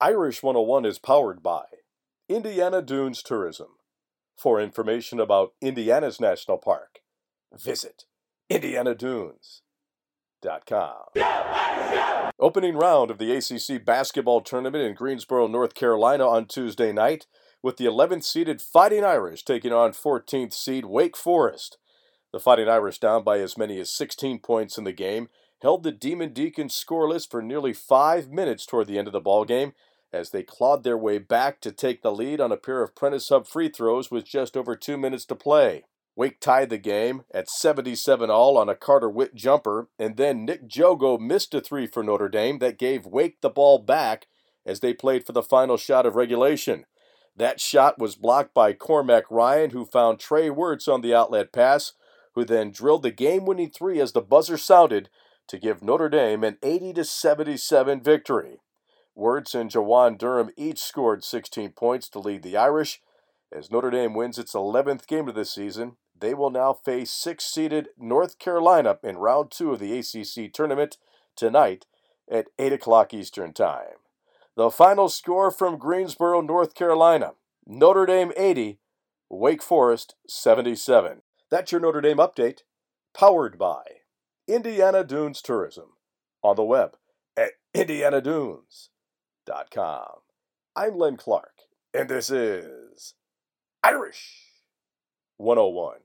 Irish 101 is powered by Indiana Dunes Tourism. For information about Indiana's National Park, visit IndianaDunes.com. Opening round of the ACC basketball tournament in Greensboro, North Carolina on Tuesday night, with the 11th seeded Fighting Irish taking on 14th seed Wake Forest. The Fighting Irish, down by as many as 16 points in the game, held the Demon Deacons scoreless for nearly five minutes toward the end of the ball game as they clawed their way back to take the lead on a pair of Prentiss Hubb free throws with just over two minutes to play. Wake tied the game at 77 all on a Carter Whitt jumper, and then Nick Djogo missed a three for Notre Dame that gave Wake the ball back as they played for the final shot of regulation. That shot was blocked by Cormac Ryan, who found Trey Wertz on the outlet pass, who then drilled the game winning three as the buzzer sounded to give Notre Dame an 80 77 victory. Wertz and Juwan Durham each scored 16 points to lead the Irish. As Notre Dame wins its 11th game of the season, they will now face six seeded North Carolina in round two of the ACC tournament tonight at 8 o'clock Eastern Time. The final score from Greensboro, North Carolina Notre Dame 80, Wake Forest 77. That's your Notre Dame update, powered by Indiana Dunes Tourism on the web at Indiana Dunes com. I'm Len Clark, and this is Irish 101.